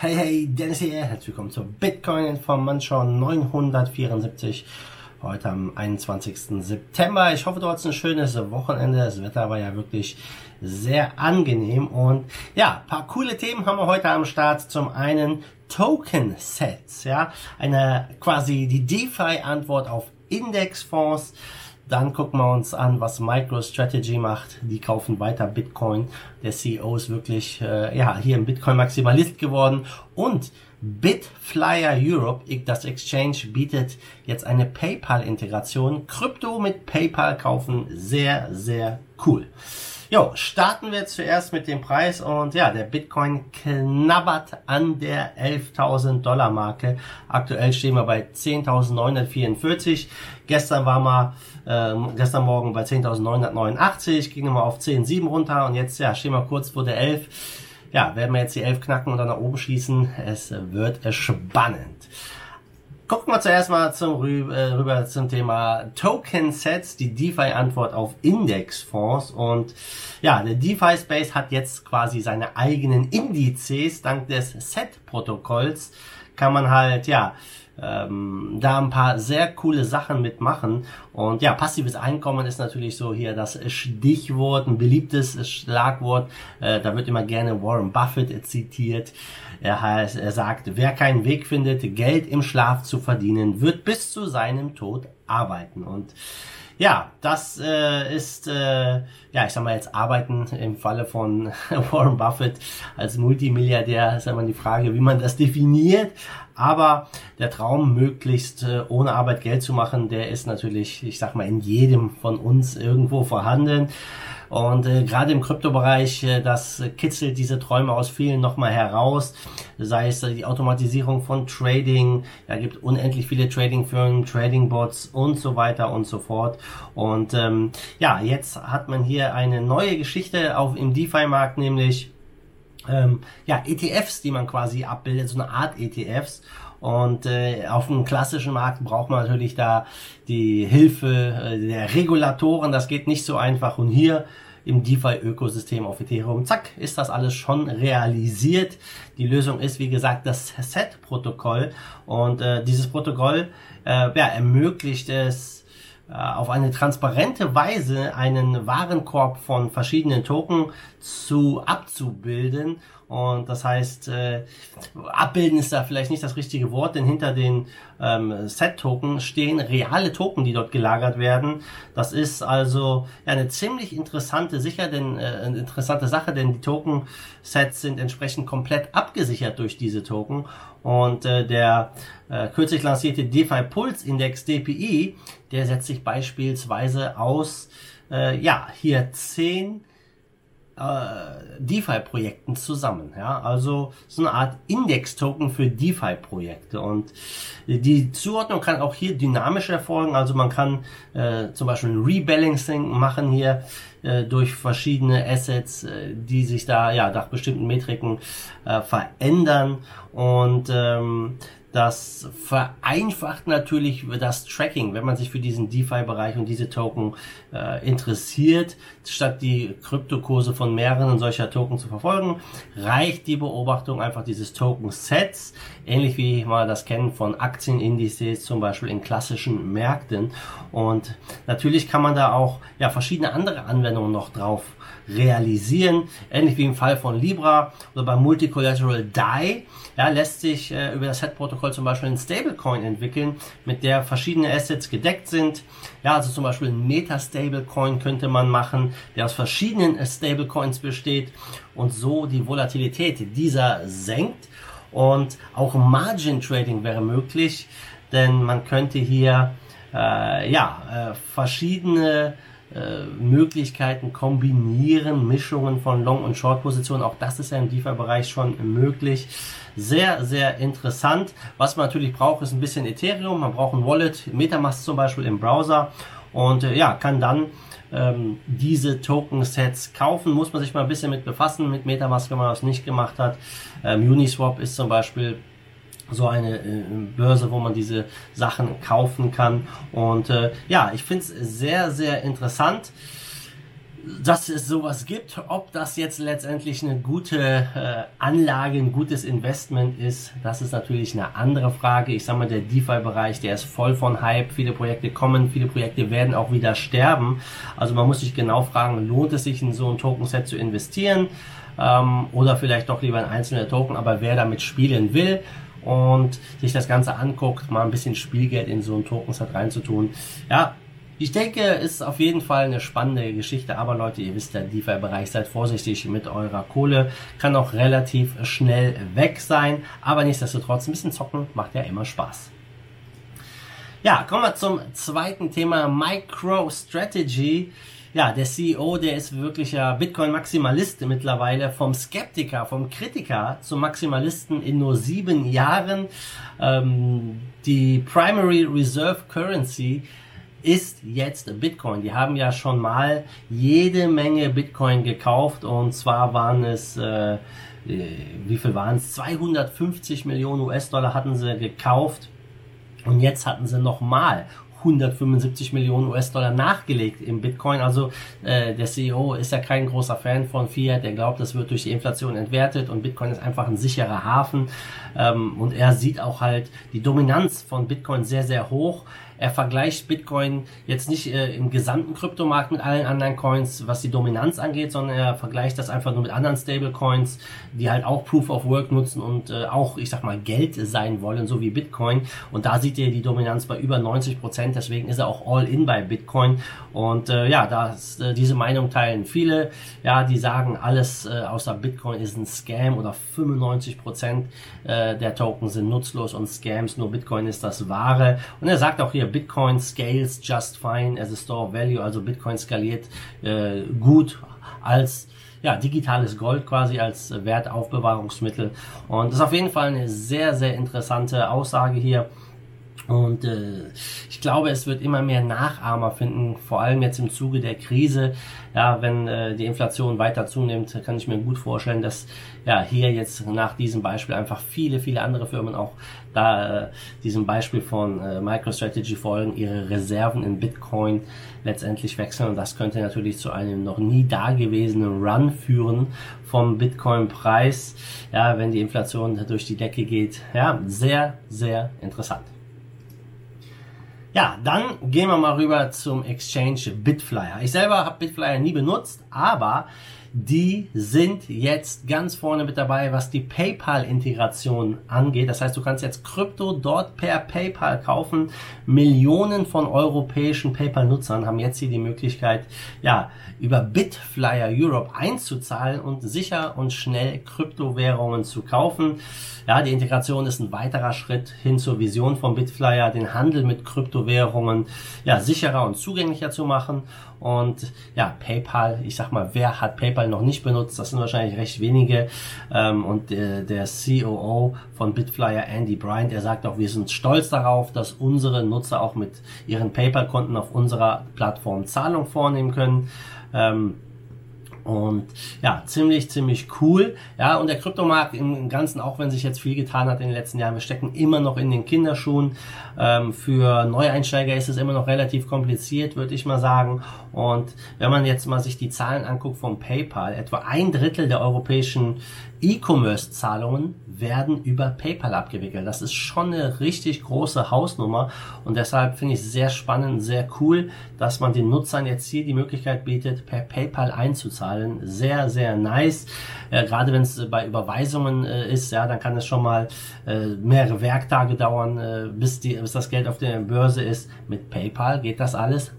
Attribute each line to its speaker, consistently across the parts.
Speaker 1: Hey, hey, Dennis hier. Herzlich willkommen zur Bitcoin Information 974. Heute am 21. September. Ich hoffe, du hattest ein schönes Wochenende. Das Wetter war ja wirklich sehr angenehm. Und ja, paar coole Themen haben wir heute am Start. Zum einen Token Sets, ja, eine quasi die DeFi Antwort auf Indexfonds. Dann gucken wir uns an, was MicroStrategy macht. Die kaufen weiter Bitcoin. Der CEO ist wirklich äh, ja hier ein Bitcoin-Maximalist geworden. Und Bitflyer Europe, das Exchange, bietet jetzt eine PayPal-Integration. Krypto mit PayPal kaufen, sehr, sehr cool. Jo, starten wir zuerst mit dem Preis und ja, der Bitcoin knabbert an der 11.000 Dollar Marke. Aktuell stehen wir bei 10.944. Gestern war mal, ähm, gestern Morgen bei 10.989, ging mal auf 10.7 runter und jetzt ja, stehen wir kurz vor der 11. Ja, werden wir jetzt die 11 knacken und dann nach oben schießen. Es wird spannend. Gucken wir zuerst mal zum, äh, rüber zum Thema Token Sets, die DeFi-Antwort auf Indexfonds. Und ja, der DeFi-Space hat jetzt quasi seine eigenen Indizes. Dank des Set-Protokolls kann man halt, ja, ähm, da ein paar sehr coole Sachen mitmachen. Und ja, passives Einkommen ist natürlich so hier das Stichwort, ein beliebtes Schlagwort. Äh, da wird immer gerne Warren Buffett zitiert. Er, heißt, er sagt, wer keinen Weg findet, Geld im Schlaf zu verdienen, wird bis zu seinem Tod arbeiten. Und ja, das äh, ist, äh, ja, ich sag mal jetzt Arbeiten im Falle von Warren Buffett als Multimilliardär, ist immer die Frage, wie man das definiert. Aber der Traum, möglichst äh, ohne Arbeit Geld zu machen, der ist natürlich, ich sag mal, in jedem von uns irgendwo vorhanden. Und äh, gerade im Kryptobereich, äh, das kitzelt diese Träume aus vielen nochmal heraus. Sei es äh, die Automatisierung von Trading, da gibt unendlich viele Trading-Firmen, Trading-Bots und so weiter und so fort. Und ähm, ja, jetzt hat man hier eine neue Geschichte auf im DeFi-Markt, nämlich ähm, ja, ETFs, die man quasi abbildet, so eine Art ETFs. Und äh, auf dem klassischen Markt braucht man natürlich da die Hilfe äh, der Regulatoren. Das geht nicht so einfach. Und hier im DeFi-Ökosystem auf Ethereum, zack, ist das alles schon realisiert. Die Lösung ist, wie gesagt, das Set-Protokoll. Und äh, dieses Protokoll äh, ja, ermöglicht es, auf eine transparente Weise einen Warenkorb von verschiedenen Token zu abzubilden und das heißt, äh, abbilden ist da vielleicht nicht das richtige Wort, denn hinter den ähm, Set-Token stehen reale Token, die dort gelagert werden. Das ist also ja, eine ziemlich interessante sicher, denn, äh, interessante Sache, denn die Token-Sets sind entsprechend komplett abgesichert durch diese Token. Und äh, der äh, kürzlich lancierte DeFi Pulse Index DPI, der setzt sich beispielsweise aus, äh, ja, hier zehn äh, DeFi-Projekten zusammen. Ja? Also so eine Art Index-Token für DeFi-Projekte. Und die Zuordnung kann auch hier dynamisch erfolgen. Also man kann äh, zum Beispiel ein Rebalancing machen hier äh, durch verschiedene Assets, äh, die sich da ja nach bestimmten Metriken äh, verändern. Und ähm, das vereinfacht natürlich das Tracking, wenn man sich für diesen DeFi-Bereich und diese Token äh, interessiert. Statt die Kryptokurse von mehreren solcher Token zu verfolgen, reicht die Beobachtung einfach dieses Token-Sets, ähnlich wie wir das kennen von Aktienindizes, zum Beispiel in klassischen Märkten. Und natürlich kann man da auch ja, verschiedene andere Anwendungen noch drauf realisieren. Ähnlich wie im Fall von Libra oder beim Multicollateral DAI ja, lässt sich äh, über das Set-Protokoll zum Beispiel ein Stablecoin entwickeln, mit der verschiedene Assets gedeckt sind. Ja, also zum Beispiel ein Meta-Stablecoin könnte man machen, der aus verschiedenen Stablecoins besteht und so die Volatilität dieser senkt. Und auch Margin Trading wäre möglich, denn man könnte hier äh, ja, äh, verschiedene äh, Möglichkeiten kombinieren, Mischungen von Long- und Short-Positionen. Auch das ist ja im DeFi-Bereich schon möglich. Sehr, sehr interessant. Was man natürlich braucht, ist ein bisschen Ethereum. Man braucht ein Wallet, Metamask zum Beispiel im Browser und äh, ja, kann dann ähm, diese Token-Sets kaufen. Muss man sich mal ein bisschen mit befassen, mit Metamask, wenn man das nicht gemacht hat. Ähm, Uniswap ist zum Beispiel so eine äh, Börse, wo man diese Sachen kaufen kann. Und äh, ja, ich finde es sehr, sehr interessant. dass es sowas gibt. Ob das jetzt letztendlich eine gute äh, Anlage, ein gutes Investment ist, das ist natürlich eine andere Frage. Ich sage mal, der DeFi-Bereich, der ist voll von Hype. Viele Projekte kommen, viele Projekte werden auch wieder sterben. Also man muss sich genau fragen, lohnt es sich in so ein Token-Set zu investieren ähm, oder vielleicht doch lieber in einzelne Token. Aber wer damit spielen will, und sich das Ganze anguckt, mal ein bisschen Spielgeld in so ein Token-Set reinzutun. Ja, ich denke, ist auf jeden Fall eine spannende Geschichte, aber Leute, ihr wisst, der DeFi-Bereich, seid vorsichtig mit eurer Kohle, kann auch relativ schnell weg sein, aber nichtsdestotrotz ein bisschen zocken macht ja immer Spaß. Ja, kommen wir zum zweiten Thema, MicroStrategy. Ja, der CEO, der ist wirklich ja Bitcoin-Maximalist mittlerweile, vom Skeptiker, vom Kritiker zum Maximalisten in nur sieben Jahren. Ähm, die Primary Reserve Currency ist jetzt Bitcoin. Die haben ja schon mal jede Menge Bitcoin gekauft und zwar waren es, äh, äh wie viel waren es? 250 Millionen US-Dollar hatten sie gekauft und jetzt hatten sie nochmal 175 Millionen US-Dollar nachgelegt im Bitcoin. Also äh, der CEO ist ja kein großer Fan von Fiat. Der glaubt, das wird durch die Inflation entwertet und Bitcoin ist einfach ein sicherer Hafen. Ähm, und er sieht auch halt die Dominanz von Bitcoin sehr, sehr hoch. Er vergleicht Bitcoin jetzt nicht äh, im gesamten Kryptomarkt mit allen anderen Coins, was die Dominanz angeht, sondern er vergleicht das einfach nur mit anderen Stablecoins, die halt auch Proof of Work nutzen und äh, auch, ich sag mal, Geld sein wollen, so wie Bitcoin. Und da sieht ihr die Dominanz bei über 90 Prozent. Deswegen ist er auch all in bei Bitcoin. Und äh, ja, das, äh, diese Meinung teilen viele. Ja, die sagen, alles äh, außer Bitcoin ist ein Scam oder 95 Prozent äh, der Token sind nutzlos und Scams. Nur Bitcoin ist das Wahre. Und er sagt auch hier, Bitcoin scales just fine as a store of value, also Bitcoin skaliert äh, gut als ja, digitales Gold quasi als Wertaufbewahrungsmittel. Und das ist auf jeden Fall eine sehr, sehr interessante Aussage hier. Und äh, ich glaube, es wird immer mehr Nachahmer finden, vor allem jetzt im Zuge der Krise. Ja, wenn äh, die Inflation weiter zunimmt, kann ich mir gut vorstellen, dass ja hier jetzt nach diesem Beispiel einfach viele, viele andere Firmen auch da äh, diesem Beispiel von äh, MicroStrategy folgen, ihre Reserven in Bitcoin letztendlich wechseln. Und das könnte natürlich zu einem noch nie dagewesenen Run führen vom Bitcoin-Preis, ja, wenn die Inflation durch die Decke geht. Ja, sehr, sehr interessant. Ja, dann gehen wir mal rüber zum Exchange Bitflyer. Ich selber habe Bitflyer nie benutzt, aber die sind jetzt ganz vorne mit dabei, was die PayPal-Integration angeht. Das heißt, du kannst jetzt Krypto dort per PayPal kaufen. Millionen von europäischen PayPal-Nutzern haben jetzt hier die Möglichkeit, ja, über Bitflyer Europe einzuzahlen und sicher und schnell Kryptowährungen zu kaufen. Ja, die Integration ist ein weiterer Schritt hin zur Vision von Bitflyer, den Handel mit Kryptowährungen ja, sicherer und zugänglicher zu machen. Und ja, PayPal, ich sag mal, wer hat PayPal noch nicht benutzt? Das sind wahrscheinlich recht wenige. Ähm, und der, der COO von Bitflyer, Andy Bryant, er sagt auch, wir sind stolz darauf, dass unsere Nutzer auch mit ihren PayPal-Konten auf unserer Plattform Zahlung vornehmen können. Ähm, und ja, ziemlich, ziemlich cool. Ja, und der Kryptomarkt im Ganzen, auch wenn sich jetzt viel getan hat in den letzten Jahren, wir stecken immer noch in den Kinderschuhen. Ähm, für Neueinsteiger ist es immer noch relativ kompliziert, würde ich mal sagen. Und wenn man jetzt mal sich die Zahlen anguckt vom PayPal, etwa ein Drittel der europäischen E-Commerce-Zahlungen werden über PayPal abgewickelt. Das ist schon eine richtig große Hausnummer und deshalb finde ich es sehr spannend, sehr cool, dass man den Nutzern jetzt hier die Möglichkeit bietet, per PayPal einzuzahlen. Sehr, sehr nice. Äh, gerade wenn es bei Überweisungen äh, ist, ja, dann kann es schon mal äh, mehrere Werktage dauern, äh, bis, die, bis das Geld auf der Börse ist. Mit PayPal geht das alles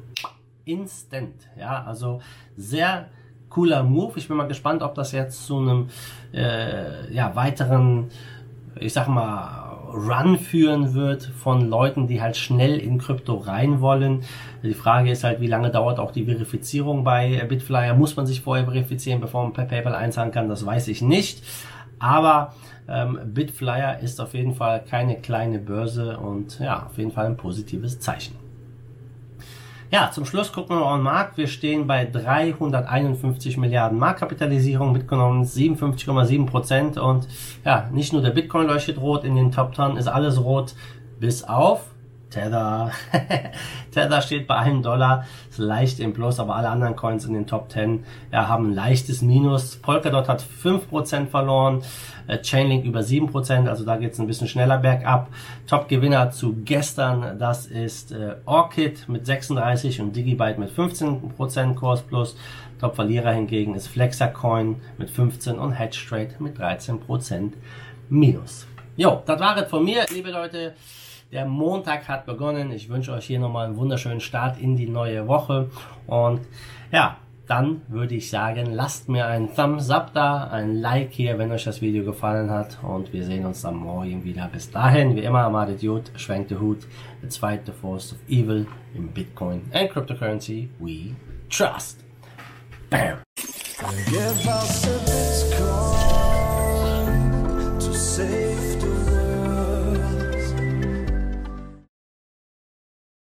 Speaker 1: instant. Ja, also sehr cooler Move. Ich bin mal gespannt, ob das jetzt zu einem äh, ja, weiteren, ich sag mal, Run führen wird von Leuten, die halt schnell in Krypto rein wollen. Die Frage ist halt, wie lange dauert auch die Verifizierung bei Bitflyer? Muss man sich vorher verifizieren, bevor man per PayPal einzahlen kann? Das weiß ich nicht. Aber ähm, Bitflyer ist auf jeden Fall keine kleine Börse und ja, auf jeden Fall ein positives Zeichen. Ja, zum Schluss gucken wir mal den Markt. Wir stehen bei 351 Milliarden Marktkapitalisierung, mitgenommen 57,7 Prozent und ja, nicht nur der Bitcoin leuchtet rot, in den Top 10 ist alles rot, bis auf Tether. Tether steht bei einem Dollar, ist leicht im Plus, aber alle anderen Coins in den Top 10 ja, haben ein leichtes Minus. Polkadot hat 5% verloren, äh, Chainlink über 7%, also da geht es ein bisschen schneller bergab. Top-Gewinner zu gestern, das ist äh, Orchid mit 36 und Digibyte mit 15% Kurs Plus. Top-Verlierer hingegen ist Flexacoin mit 15 und Hedgetrade mit 13% Minus. Jo, das war es von mir, liebe Leute. Der Montag hat begonnen. Ich wünsche euch hier nochmal einen wunderschönen Start in die neue Woche. Und ja, dann würde ich sagen, lasst mir einen Thumbs up da, ein Like hier, wenn euch das Video gefallen hat. Und wir sehen uns dann morgen wieder. Bis dahin, wie immer, Amade Idiot, schwenkt der Hut, the zweite force of evil in Bitcoin and cryptocurrency we trust. Bam!